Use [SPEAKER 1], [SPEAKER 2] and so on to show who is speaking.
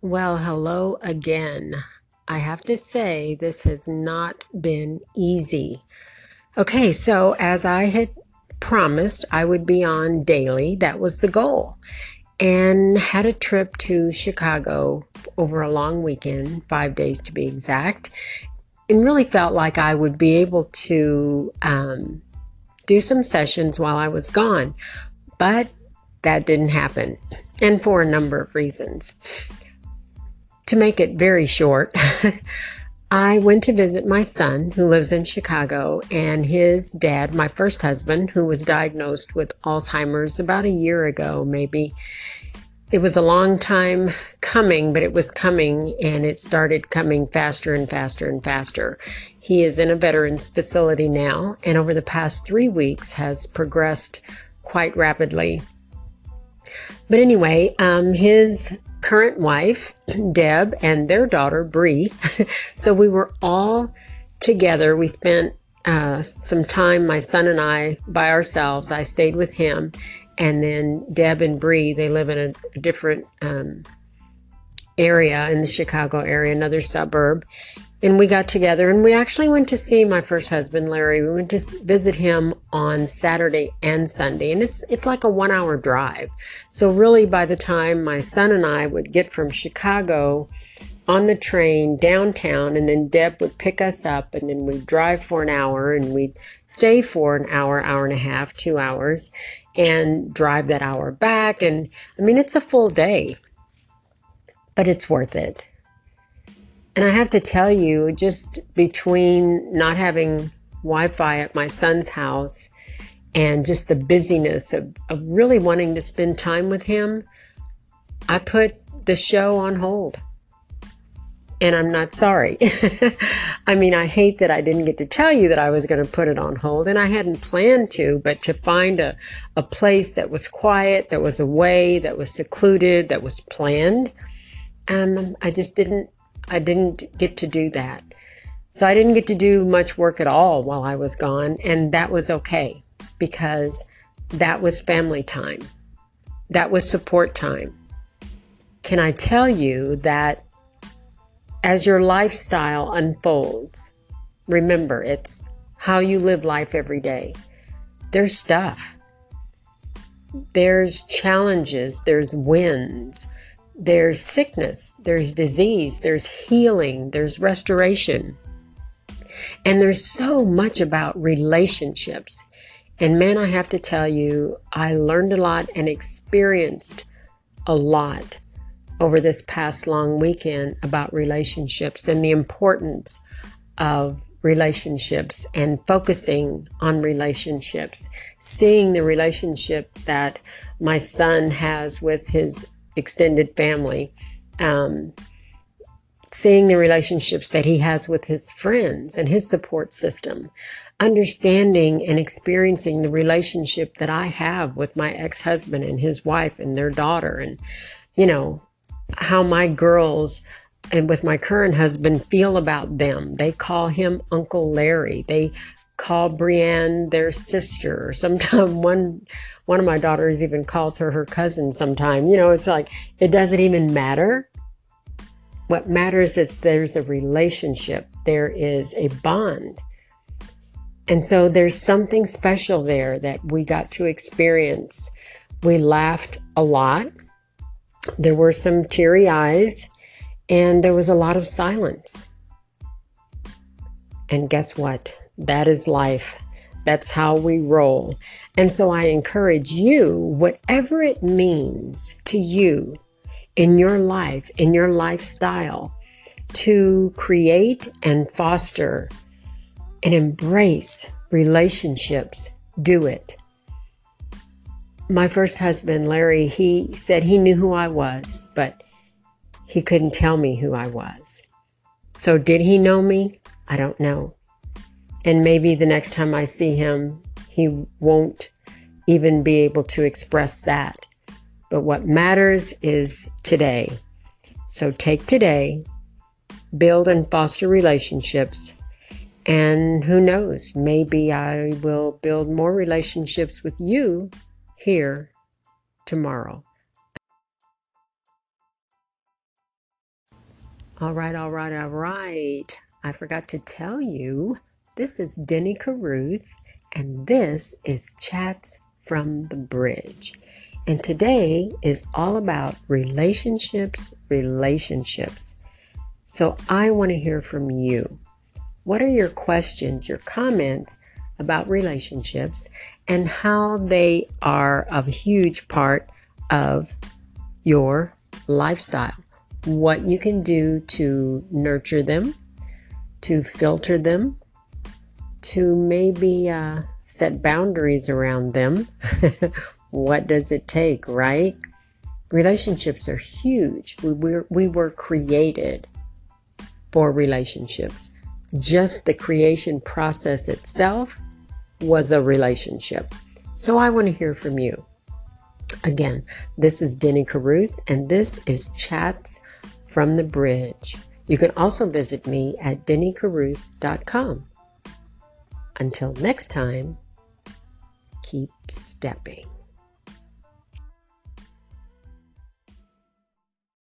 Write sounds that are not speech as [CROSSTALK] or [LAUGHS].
[SPEAKER 1] Well, hello again. I have to say, this has not been easy. Okay, so as I had promised, I would be on daily. That was the goal. And had a trip to Chicago over a long weekend, five days to be exact, and really felt like I would be able to um, do some sessions while I was gone. But that didn't happen, and for a number of reasons. To make it very short, [LAUGHS] I went to visit my son who lives in Chicago and his dad, my first husband, who was diagnosed with Alzheimer's about a year ago, maybe. It was a long time coming, but it was coming and it started coming faster and faster and faster. He is in a veterans facility now and over the past three weeks has progressed quite rapidly. But anyway, um, his current wife, Deb, and their daughter, Bree. [LAUGHS] so we were all together. We spent uh, some time, my son and I, by ourselves. I stayed with him. And then Deb and Bree, they live in a, different um, area in the Chicago area, another suburb and we got together and we actually went to see my first husband larry. We went to visit him on saturday and sunday and it's it's like a one hour drive. So really by the time my son and i would get from chicago on the train downtown and then deb would pick us up and then we'd drive for an hour and we'd stay for an hour hour and a half two hours and drive that hour back. And i mean it's a full day but it's worth it and I have to tell you, just between not having Wi Fi at my son's house and just the busyness of, of really wanting to spend time with him, I put the show on hold. And I'm not sorry. [LAUGHS] I mean, I hate that I didn't get to tell you that I was going to put it on hold, and I hadn't planned to, but to find a, a place that was quiet, that was away, that was secluded, that was planned, um, I just didn't I didn't get to do that. So I didn't get to do much work at all while I was gone. And that was okay because that was family time. That was support time. Can I tell you that as your lifestyle unfolds, remember it's how you live life every day. There's stuff. There's challenges, there's wins, there's sickness, there's disease, there's healing, there's restoration. And there's so much about relationships. And man, I have to tell you, I learned a lot and experienced a lot over this past long weekend about relationships and the importance of relationships and focusing on relationships, seeing the relationship that my son has with his extended family, um, seeing the relationships that he has with his friends and his support system, understanding and experiencing the relationship that I have with my ex husband and his wife and their daughter, and, you know, how my girls and with my current husband feel about them. They call him Uncle Larry. They call Brienne their sister. Sometimes [LAUGHS] one one of my daughters even calls her her cousin sometime. You know, it's like it doesn't even matter. What matters is there's a relationship. There is a bond. And so there's something special there that we got to experience. We laughed a lot. There were some teary eyes and there was a lot of silence. And guess what? That is life. That's how we roll. And so I encourage you, whatever it means to you in your life, in your lifestyle, to create and foster and embrace relationships, do it. My first husband, Larry, he said he knew who I was, but he couldn't tell me who I was. So, did he know me? I don't know. And maybe the next time I see him, he won't even be able to express that. But what matters is today. So take today, build and foster relationships. And who knows, maybe I will build more relationships with you here tomorrow. All right, all right, all right. I forgot to tell you, this is Denny Caruth, and this is Chats from the Bridge. And today is all about relationships, relationships. So I want to hear from you. What are your questions, your comments about relationships, and how they are a huge part of your lifestyle? What you can do to nurture them, to filter them, to maybe uh, set boundaries around them. [LAUGHS] what does it take, right? Relationships are huge. We were, we were created for relationships. Just the creation process itself was a relationship. So I want to hear from you. Again, this is Denny Caruth, and this is Chats from the Bridge. You can also visit me at dennycaruth.com. Until next time, keep stepping.